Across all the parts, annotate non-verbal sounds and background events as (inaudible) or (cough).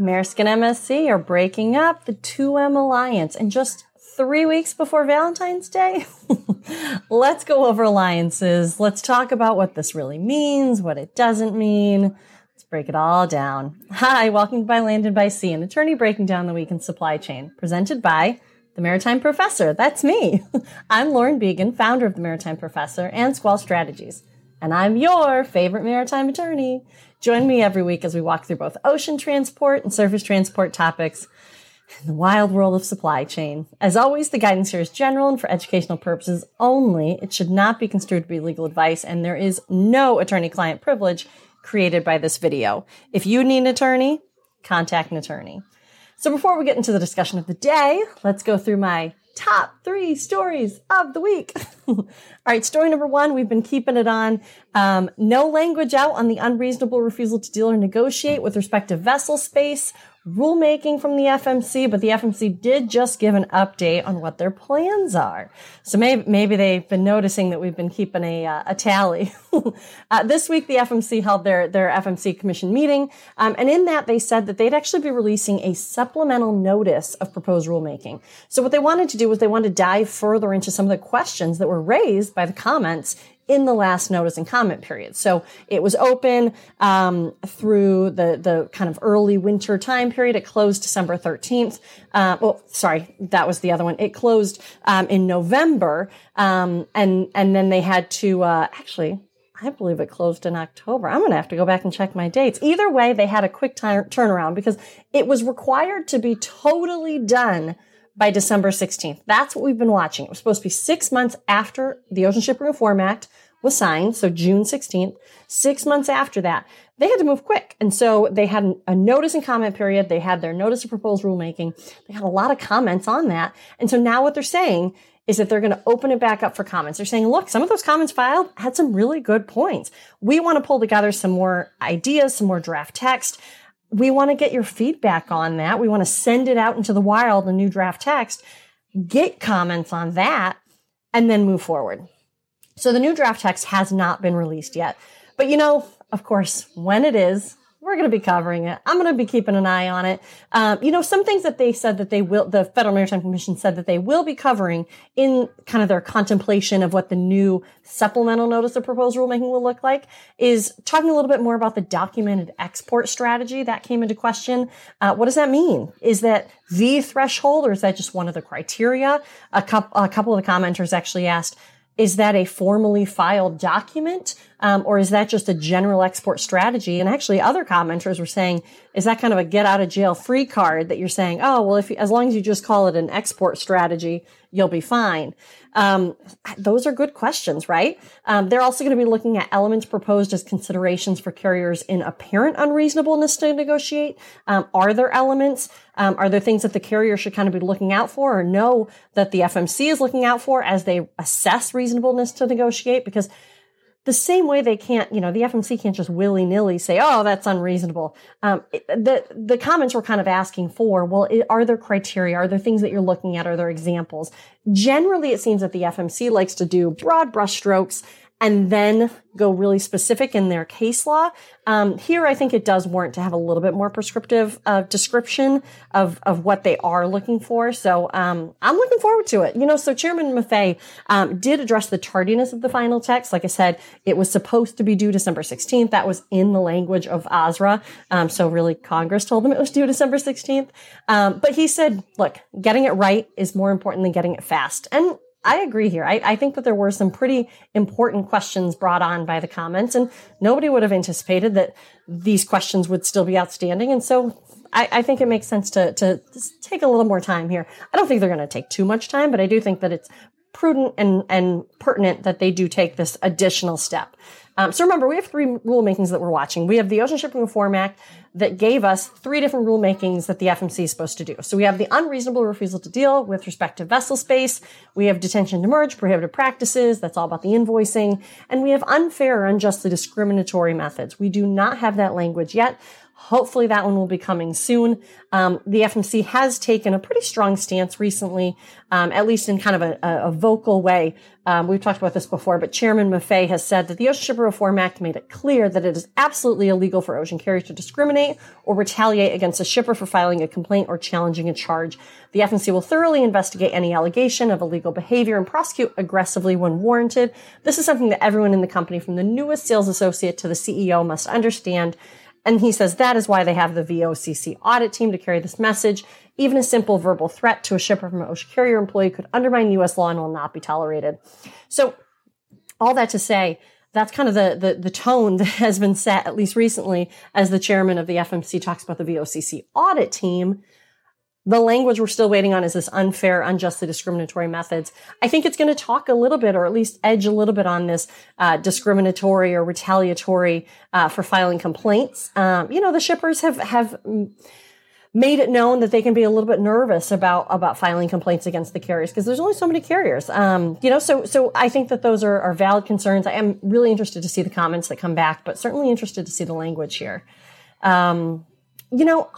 Maersk and MSC are breaking up the 2M alliance and just three weeks before Valentine's Day. (laughs) Let's go over alliances. Let's talk about what this really means, what it doesn't mean. Let's break it all down. Hi, welcome By Land and By Sea, an attorney breaking down the week in supply chain, presented by the Maritime Professor. That's me. (laughs) I'm Lauren Beagen, founder of the Maritime Professor and Squall Strategies and I'm your favorite maritime attorney. Join me every week as we walk through both ocean transport and surface transport topics in the wild world of supply chain. As always, the guidance here is general and for educational purposes only. It should not be construed to be legal advice, and there is no attorney client privilege created by this video. If you need an attorney, contact an attorney. So before we get into the discussion of the day, let's go through my top three stories of the week. (laughs) All right, story number one, we've been keeping it on. Um, no language out on the unreasonable refusal to deal or negotiate with respect to vessel space rulemaking from the FMC, but the FMC did just give an update on what their plans are. So maybe, maybe they've been noticing that we've been keeping a, uh, a tally. (laughs) uh, this week, the FMC held their, their FMC commission meeting. Um, and in that, they said that they'd actually be releasing a supplemental notice of proposed rulemaking. So what they wanted to do was they wanted to dive further into some of the questions that were raised by the comments in the last notice and comment period. So it was open um, through the the kind of early winter time period. It closed December 13th. Uh, well, sorry, that was the other one. It closed um, in November, um, and and then they had to uh, actually. I believe it closed in October. I'm going to have to go back and check my dates. Either way, they had a quick tur- turnaround because it was required to be totally done by December 16th. That's what we've been watching. It was supposed to be six months after the Ocean Shipping Reform Act was signed, so June 16th. Six months after that, they had to move quick. And so they had a notice and comment period. They had their notice of proposed rulemaking. They had a lot of comments on that. And so now what they're saying is that they're going to open it back up for comments. They're saying, look, some of those comments filed had some really good points. We want to pull together some more ideas, some more draft text. We want to get your feedback on that. We want to send it out into the wild, a new draft text, get comments on that, and then move forward. So the new draft text has not been released yet. But you know, of course, when it is, we're going to be covering it. I'm going to be keeping an eye on it. Um, you know, some things that they said that they will, the Federal Maritime Commission said that they will be covering in kind of their contemplation of what the new supplemental notice of proposed rulemaking will look like is talking a little bit more about the documented export strategy that came into question. Uh, what does that mean? Is that the threshold or is that just one of the criteria? A, a couple of the commenters actually asked, is that a formally filed document um, or is that just a general export strategy? And actually other commenters were saying is that kind of a get out of jail free card that you're saying oh well if as long as you just call it an export strategy you'll be fine. Um, those are good questions right? Um, they're also going to be looking at elements proposed as considerations for carriers in apparent unreasonableness to negotiate. Um, are there elements um, are there things that the carrier should kind of be looking out for or know that the fmc is looking out for as they assess reasonableness to negotiate? Because the same way they can't, you know, the FMC can't just willy nilly say, "Oh, that's unreasonable." Um, the the comments were kind of asking for, well, are there criteria? Are there things that you're looking at? Are there examples? Generally, it seems that the FMC likes to do broad brushstrokes and then go really specific in their case law. Um, here, I think it does warrant to have a little bit more prescriptive uh, description of, of what they are looking for. So um, I'm looking forward to it. You know, so Chairman Maffei um, did address the tardiness of the final text. Like I said, it was supposed to be due December 16th. That was in the language of OSRA. Um, so really, Congress told them it was due December 16th. Um, but he said, look, getting it right is more important than getting it fast. And I agree here. I, I, think that there were some pretty important questions brought on by the comments, and nobody would have anticipated that these questions would still be outstanding. And so I, I think it makes sense to, to take a little more time here. I don't think they're going to take too much time, but I do think that it's prudent and, and pertinent that they do take this additional step. Um, so remember, we have three rulemakings that we're watching. We have the Ocean Shipping Reform Act that gave us three different rulemakings that the FMC is supposed to do. So we have the unreasonable refusal to deal with respect to vessel space. We have detention demurrage, prohibited practices. That's all about the invoicing. And we have unfair or unjustly discriminatory methods. We do not have that language yet. Hopefully that one will be coming soon. Um, the FMC has taken a pretty strong stance recently, um, at least in kind of a, a vocal way. Um, we've talked about this before, but Chairman Maffei has said that the Ocean Shipper Reform Act made it clear that it is absolutely illegal for ocean carriers to discriminate or retaliate against a shipper for filing a complaint or challenging a charge. The FMC will thoroughly investigate any allegation of illegal behavior and prosecute aggressively when warranted. This is something that everyone in the company, from the newest sales associate to the CEO, must understand. And he says that is why they have the VOCC audit team to carry this message. Even a simple verbal threat to a shipper from an ocean carrier employee could undermine U.S. law and will not be tolerated. So, all that to say, that's kind of the, the, the tone (laughs) that has been set, at least recently, as the chairman of the FMC talks about the VOCC audit team. The language we're still waiting on is this unfair, unjustly discriminatory methods. I think it's going to talk a little bit, or at least edge a little bit on this uh, discriminatory or retaliatory uh, for filing complaints. Um, you know, the shippers have have made it known that they can be a little bit nervous about about filing complaints against the carriers because there's only so many carriers. Um, you know, so so I think that those are, are valid concerns. I am really interested to see the comments that come back, but certainly interested to see the language here. Um, you know,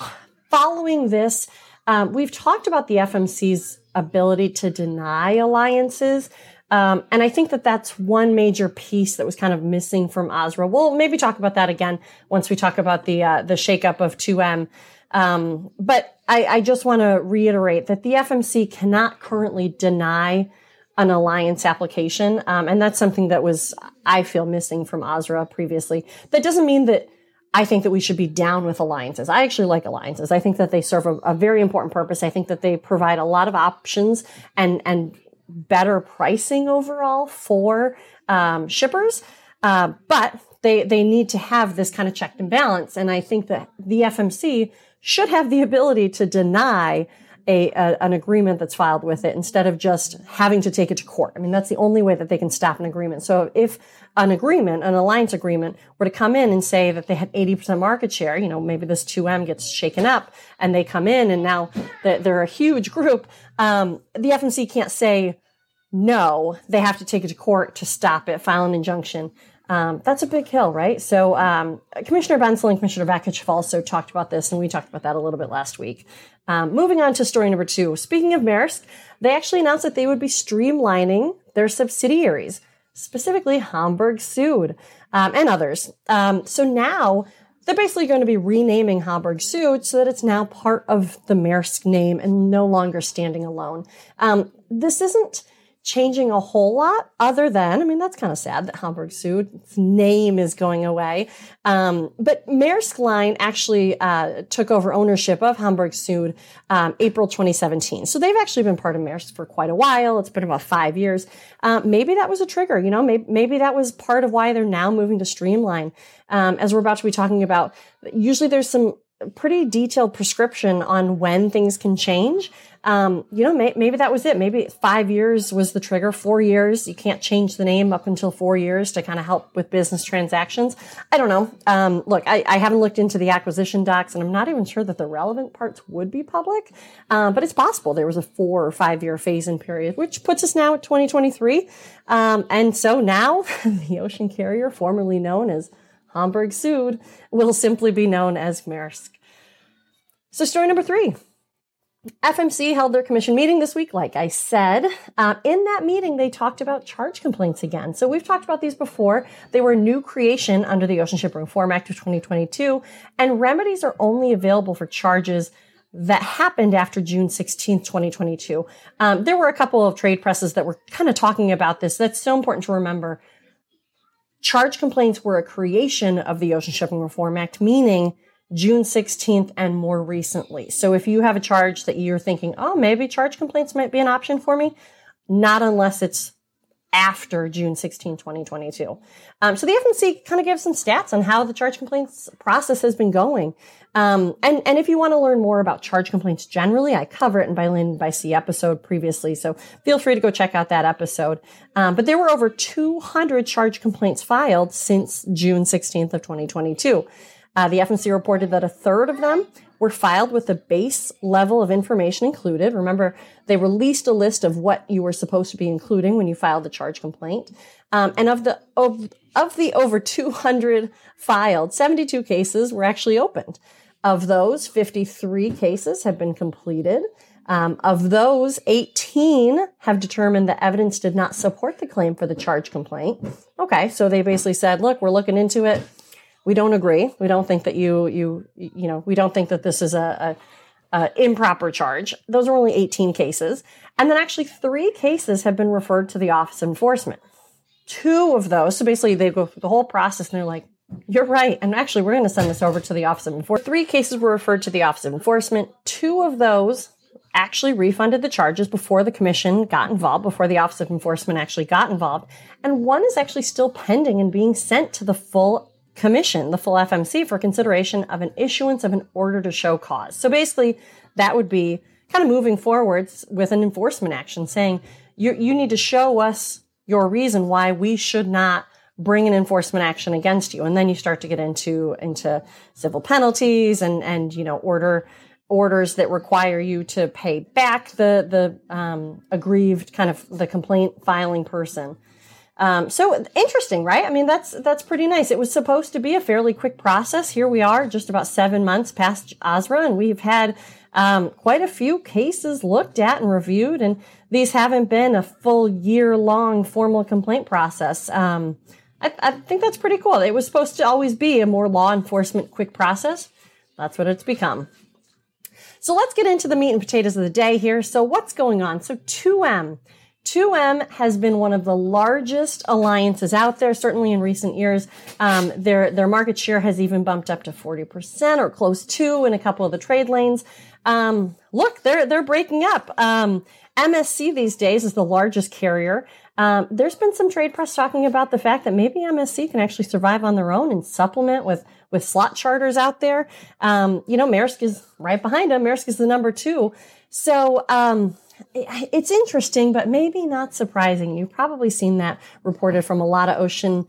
following this. Um, we've talked about the FMC's ability to deny alliances. Um, and I think that that's one major piece that was kind of missing from OSRA. We'll maybe talk about that again once we talk about the uh, the shakeup of 2M. Um, but I, I just want to reiterate that the FMC cannot currently deny an alliance application, um, and that's something that was I feel missing from OSRA previously. That doesn't mean that I think that we should be down with alliances. I actually like alliances. I think that they serve a, a, very important purpose. I think that they provide a lot of options and and better pricing overall for um, shippers. Uh, but they they need to have this kind of check and balance. And I think that the FMC should have the ability to deny a, a, an agreement that's filed with it instead of just having to take it to court. I mean, that's the only way that they can stop an agreement. So if an agreement, an alliance agreement, were to come in and say that they had 80% market share, you know, maybe this 2M gets shaken up and they come in and now they're a huge group, um, the FMC can't say no. They have to take it to court to stop it, file an injunction. Um, that's a big hill, right? So um, Commissioner Bentzel and Commissioner Vekich have also talked about this, and we talked about that a little bit last week. Um, moving on to story number two. Speaking of Maersk, they actually announced that they would be streamlining their subsidiaries, specifically Hamburg Süd um, and others. Um, so now they're basically going to be renaming Hamburg Süd so that it's now part of the Maersk name and no longer standing alone. Um, this isn't changing a whole lot other than, I mean, that's kind of sad that Hamburg Süd's name is going away. Um, but Maersk Line actually uh, took over ownership of Hamburg Süd um, April 2017. So they've actually been part of Maersk for quite a while. It's been about five years. Uh, maybe that was a trigger, you know, maybe, maybe that was part of why they're now moving to Streamline. Um, as we're about to be talking about, usually there's some pretty detailed prescription on when things can change. Um, you know, may, maybe that was it. Maybe five years was the trigger. Four years, you can't change the name up until four years to kind of help with business transactions. I don't know. Um, look, I, I, haven't looked into the acquisition docs, and I'm not even sure that the relevant parts would be public. Uh, but it's possible there was a four or five year phase in period, which puts us now at 2023. Um, and so now (laughs) the ocean carrier, formerly known as Hamburg Süd, will simply be known as Maersk. So, story number three. FMC held their commission meeting this week, like I said. Uh, in that meeting, they talked about charge complaints again. So we've talked about these before. They were a new creation under the Ocean Shipping Reform Act of 2022, and remedies are only available for charges that happened after June 16th, 2022. Um, there were a couple of trade presses that were kind of talking about this. That's so important to remember. Charge complaints were a creation of the Ocean Shipping Reform Act, meaning June 16th and more recently. So if you have a charge that you're thinking, oh, maybe charge complaints might be an option for me, not unless it's after June 16, 2022. Um, so the FMC kind of gives some stats on how the charge complaints process has been going. Um, and, and if you want to learn more about charge complaints generally, I cover it in by Land by Sea episode previously. So feel free to go check out that episode. Um, but there were over 200 charge complaints filed since June 16th of 2022. Uh, the FMC reported that a third of them were filed with the base level of information included. Remember, they released a list of what you were supposed to be including when you filed the charge complaint. Um, and of the of, of the over 200 filed, 72 cases were actually opened. Of those, 53 cases have been completed. Um, of those, 18 have determined that evidence did not support the claim for the charge complaint. Okay, so they basically said, look, we're looking into it we don't agree. We don't think that you you you know we don't think that this is a, a, a, improper charge. Those are only 18 cases, and then actually three cases have been referred to the Office of Enforcement. Two of those, so basically they go through the whole process and they're like, "You're right," and actually we're going to send this over to the Office of Enforcement. Three cases were referred to the Office of Enforcement. Two of those actually refunded the charges before the commission got involved, before the Office of Enforcement actually got involved. And one is actually still pending and being sent to the full commission the full FMC for consideration of an issuance of an order to show cause. So basically, that would be kind of moving forwards with an enforcement action saying you, you need to show us your reason why we should not bring an enforcement action against you. And then you start to get into, into civil penalties and, and, you know, order, orders that require you to pay back the, the, um, aggrieved kind of the complaint filing person. Um, so interesting, right? I mean, that's that's pretty nice. It was supposed to be a fairly quick process. Here we are, just about seven months past OSRA, and we've had um, quite a few cases looked at and reviewed, and these haven't been a full year long formal complaint process. Um, I, I think that's pretty cool. It was supposed to always be a more law enforcement quick process. That's what it's become. So let's get into the meat and potatoes of the day here. So what's going on? So 2M. 2M has been one of the largest alliances out there, certainly in recent years. Um, their, their market share has even bumped up to 40% or close to in a couple of the trade lanes. Um, look, they're, they're breaking up. Um, MSC these days is the largest carrier. Um, there's been some trade press talking about the fact that maybe MSC can actually survive on their own and supplement with with slot charters out there. Um, you know, Maersk is right behind them. Maersk is the number two. So, um, it's interesting, but maybe not surprising. You've probably seen that reported from a lot of ocean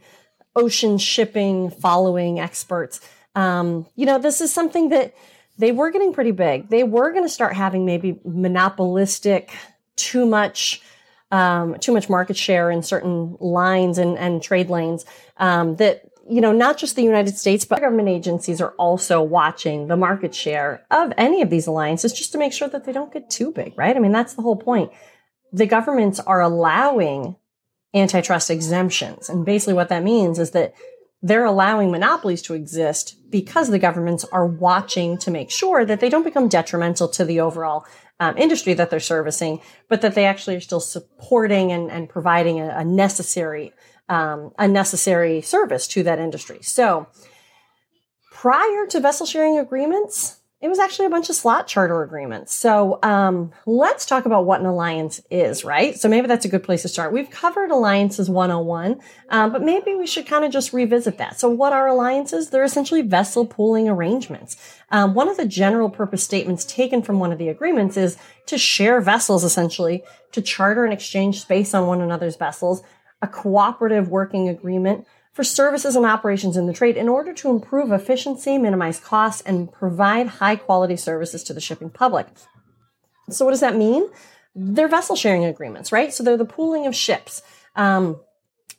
ocean shipping following experts. Um, you know, this is something that they were getting pretty big. They were going to start having maybe monopolistic, too much, um, too much market share in certain lines and, and trade lanes um, that you know, not just the United States, but government agencies are also watching the market share of any of these alliances just to make sure that they don't get too big, right? I mean, that's the whole point. The governments are allowing antitrust exemptions. And basically what that means is that they're allowing monopolies to exist because the governments are watching to make sure that they don't become detrimental to the overall um, industry that they're servicing, but that they actually are still supporting and, and providing a, a necessary um, a necessary service to that industry. So prior to vessel sharing agreements, it was actually a bunch of slot charter agreements. So um, let's talk about what an alliance is, right? So maybe that's a good place to start. We've covered alliances 101, um, but maybe we should kind of just revisit that. So what are alliances? They're essentially vessel pooling arrangements. Um, one of the general purpose statements taken from one of the agreements is to share vessels, essentially, to charter and exchange space on one another's vessels, a cooperative working agreement for services and operations in the trade in order to improve efficiency, minimize costs, and provide high quality services to the shipping public. So, what does that mean? They're vessel sharing agreements, right? So, they're the pooling of ships. Um,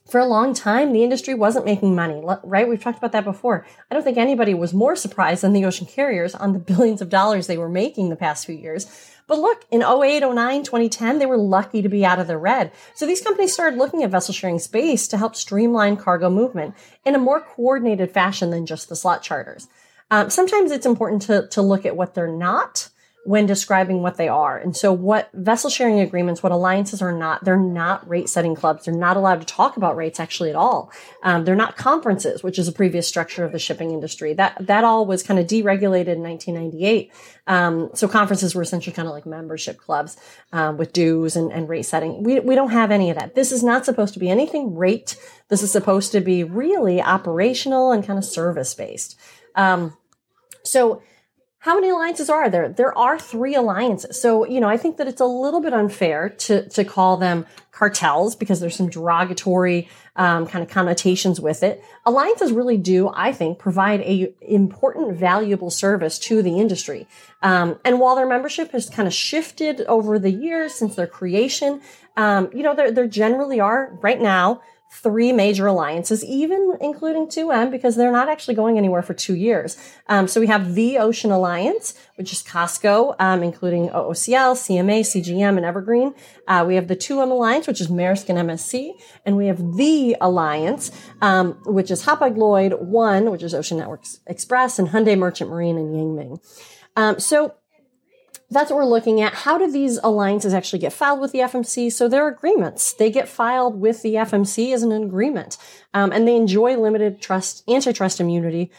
for a long time, the industry wasn't making money, right? We've talked about that before. I don't think anybody was more surprised than the ocean carriers on the (laughs) billions of dollars they were making the past few years. But look, in 08, 09, 2010, they were lucky to be out of the red. So these companies started looking at vessel sharing space to help streamline cargo movement in a more coordinated fashion than just the slot charters. Um, sometimes it's important to, to look at what they're not when describing what they are. And so what vessel sharing agreements, what alliances are not, they're not rate setting clubs. They're not allowed to talk about rates actually at all. Um, they're not conferences, which is a previous structure of the shipping industry. That, that all was kind of deregulated in 1998. Um, so conferences were essentially kind of like membership clubs, um, with dues and, and rate setting. We, we don't have any of that. This is not supposed to be anything rate. This is supposed to be really operational and kind of service based. Um, so how many alliances are there? There are three alliances. So, you know, I think that it's a little bit unfair to, to call them cartels because there's some derogatory um, kind of connotations with it. Alliances really do, I think, provide a important, valuable service to the industry. Um, and while their membership has kind of shifted over the years since their creation, um, you know, there, there generally are right now three major alliances, even including 2M, because they're not actually going anywhere for two years. Um, so we have the Ocean Alliance, which is COSCO, um, including OOCL, CMA, CGM, and Evergreen. Uh, we have the 2M Alliance, which is Maersk and MSC. And we have the Alliance, um, which is Hapag-Lloyd, One, which is Ocean Networks Express, and Hyundai Merchant Marine and Yang Ming. Um, so that's what we're looking at. How do these alliances actually get filed with the FMC? So they're agreements. They get filed with the FMC as an agreement, um, and they enjoy limited trust, antitrust immunity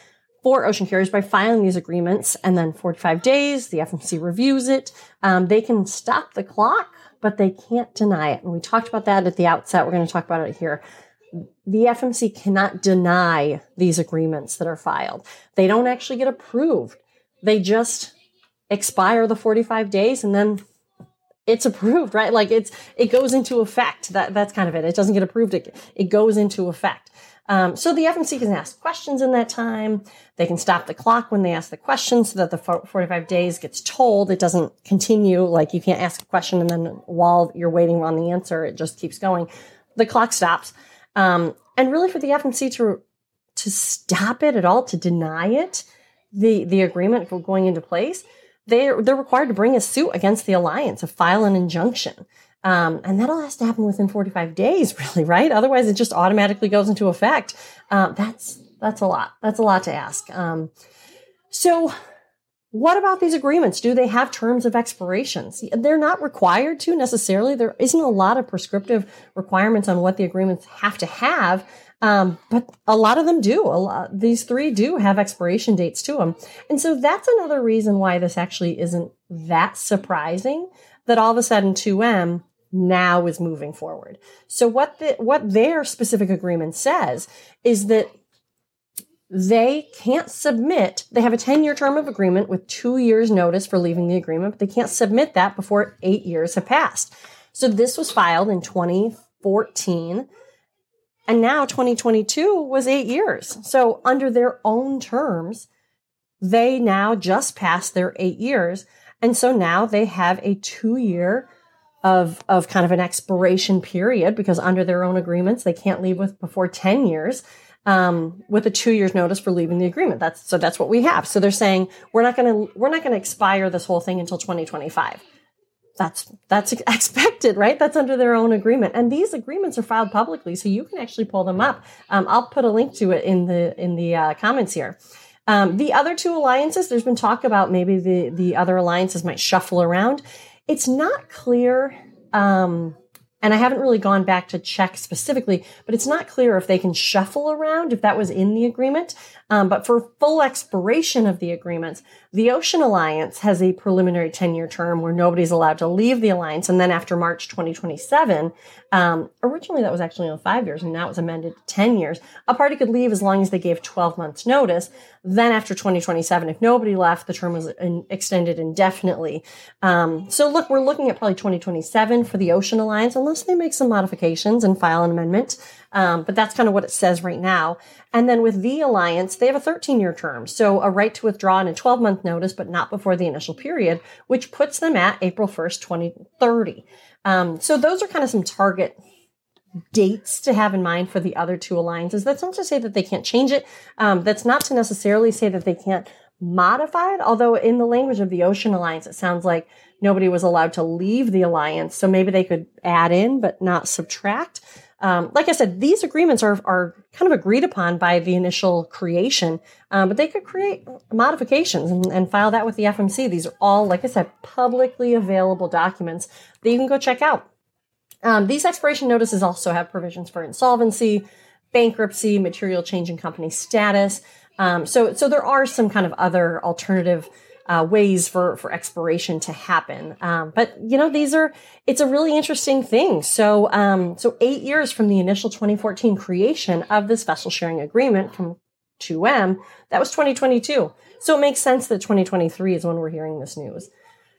for ocean carriers by filing these agreements. And then 45 days, the FMC reviews it. Um, they can stop the clock, but they can't deny it. And we talked about that at the outset. We're going to talk about it here the FMC cannot deny these agreements that are filed. They don't actually get approved. They just expire the 45 days and then it's approved, right? Like it's, it goes into effect. That, that's kind of it. It doesn't get approved. It, it goes into effect. Um, so the FMC can ask questions in that time. They can stop the clock when they ask the question so that the 45 days gets told. It doesn't continue. Like you can't ask a question and then while you're waiting on the answer, it just keeps going. The clock stops. Um, and really for the FMC to, to stop it at all, to deny it, the, the agreement for going into place, they're, they're required to bring a suit against the alliance, to file an injunction. Um, and that all has to happen within 45 days, (laughs) really, right? Otherwise, it just automatically goes into effect. Uh, that's that's a lot. That's a lot to ask. Um, so, what about these agreements? Do they have terms of expirations? They're not required to necessarily. There isn't a lot of prescriptive requirements on what the agreements have to have. Um, but a lot of them do. A lot, these three do have expiration dates to them. And so that's another reason why this actually isn't that surprising that all of a sudden 2M now is moving forward. So what the, what their specific agreement says is that they can't submit, they have a 10 year term of agreement with two years notice for leaving the agreement, but they can't submit that before eight years have passed. So this was filed in 2014. And now 2022 was eight years. So under their own terms, they now just passed their eight years. And so now they have a two year of, of kind of an expiration period because under their own agreements, they can't leave with before 10 years. Um, with a two years notice for leaving the agreement. That's so that's what we have. So they're saying we're not going to we're not going to expire this whole thing until 2025 that's that's (laughs) expected, right? That's under their own agreement, and these agreements are filed publicly, so you can actually pull them up. Um, I'll put a link to it in the in the uh, comments here. Um, the other two alliances, there's been talk about maybe the the other alliances might shuffle around. It's not clear. Um, and I haven't really gone back to check specifically, but it's not clear if they can shuffle around, if that was in the agreement. Um, but for full expiration of the agreements, the Ocean Alliance has a preliminary 10 year term where nobody's allowed to leave the alliance. And then after March 2027, um, originally that was actually on five years and now it's amended to 10 years. A party could leave as long as they gave 12 months notice. Then after 2027, if nobody left, the term was in, extended indefinitely. Um, so look, we're looking at probably 2027 for the Ocean Alliance, unless they make some modifications and file an amendment. Um, but that's kind of what it says right now. And then with the alliance, they have a 13 year term. So a right to withdraw in a 12 month notice, but not before the initial period, which puts them at April 1st, 2030. Um, so those are kind of some target dates to have in mind for the other two alliances. That's not to say that they can't change it. Um, that's not to necessarily say that they can't modify it. Although in the language of the Ocean Alliance, it sounds like nobody was allowed to leave the alliance. So maybe they could add in, but not subtract. Um, like I said, these agreements are, are kind of agreed upon by the initial creation, um, but they could create modifications and, and file that with the FMC. These are all, like I said, publicly available documents that you can go check out. Um, these expiration notices also have provisions for insolvency, bankruptcy, material change in company status. Um, so, so there are some kind of other alternative uh, ways for for expiration to happen. Um, but you know, these are it's a really interesting thing. So, um, so eight years from the initial 2014 creation of this vessel sharing agreement from 2M, that was 2022. So it makes sense that 2023 is when we're hearing this news.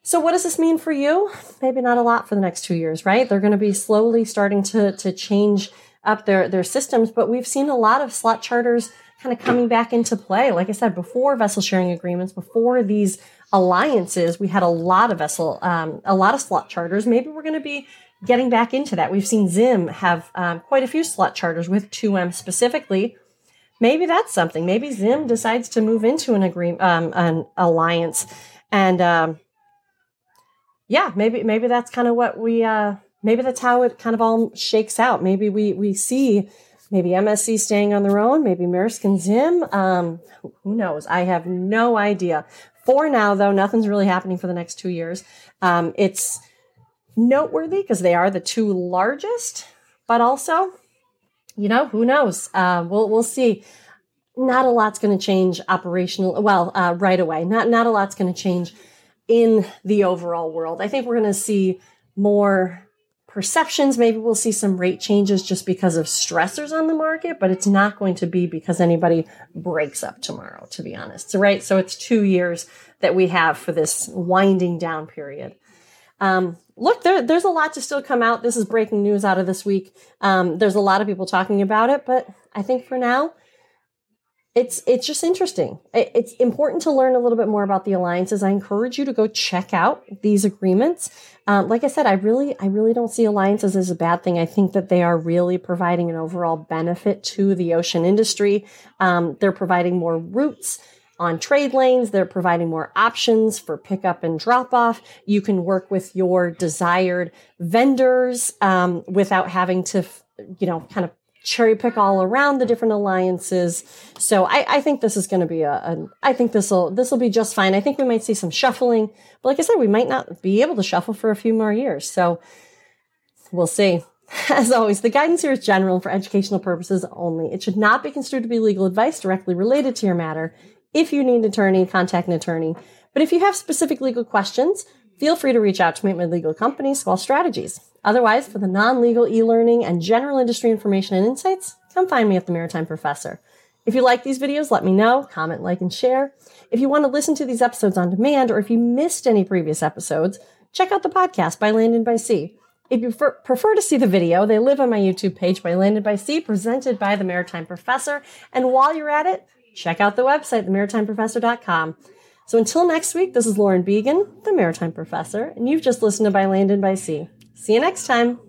So what does this mean for you? Maybe not a lot for the next two years, right? They're going to be slowly starting to to change up their their systems, but we've seen a lot of slot charters kind of coming back into play. Like I said, before vessel sharing agreements, before these alliances, we had a lot of vessel, um, a lot of slot charters. Maybe we're going to be getting back into that. We've seen Zim have um, quite a few slot charters with 2M specifically. Maybe that's something. Maybe Zim decides to move into an agreement, um, an alliance, and um, yeah, maybe maybe that's kind of what we. Uh, maybe that's how it kind of all shakes out. Maybe we we see maybe MSC staying on their own, maybe Maersk and Zim. Um, who knows? I have no idea. For now, though, nothing's really happening for the next two years. Um, it's noteworthy because they are the two largest, but also, you know, who knows? Uh, we'll we'll see. Not a lot's going to change operational. Well, uh, right away. Not not a lot's going to change in the overall world. I think we're going to see more perceptions. Maybe we'll see some rate changes just because of stressors on the market, but it's not going to be because anybody breaks up tomorrow, to be honest. Right. So it's two years that we have for this winding down period. Um, look, there, there's a lot to still come out. This is breaking news out of this week. Um, there's a lot of people talking about it, but I think for now, it's it's just interesting. It's important to learn a little bit more about the alliances. I encourage you to go check out these agreements. Um, like I said, I really I really don't see alliances as a bad thing. I think that they are really providing an overall benefit to the ocean industry. Um, they're providing more routes on trade lanes. They're providing more options for pickup and drop off. You can work with your desired vendors um, without having to, you know, kind of cherry pick all around the different alliances. So I, I think this is going to be a, a. I think this will this will be just fine. I think we might see some shuffling, but like I said, we might not be able to shuffle for a few more years. So we'll see. (laughs) As always, the guidance here is general for educational purposes only. It should not be construed to be legal advice directly related to your matter. If you need an attorney, contact an attorney. But if you have specific legal questions, feel free to reach out to me at my legal company, Squall Strategies. Otherwise, for the non-legal e-learning and general industry information and insights, come find me at the Maritime Professor. If you like these videos, let me know, comment, like, and share. If you want to listen to these episodes on demand, or if you missed any previous episodes, check out the podcast by Land and by Sea. If you prefer to see the video, they live on my YouTube page by Land and by Sea, presented by the Maritime Professor. And while you're at it, check out the website, themaritimeprofessor.com. So until next week, this is Lauren Beagen, the Maritime Professor, and you've just listened to By Land and by Sea. See you next time.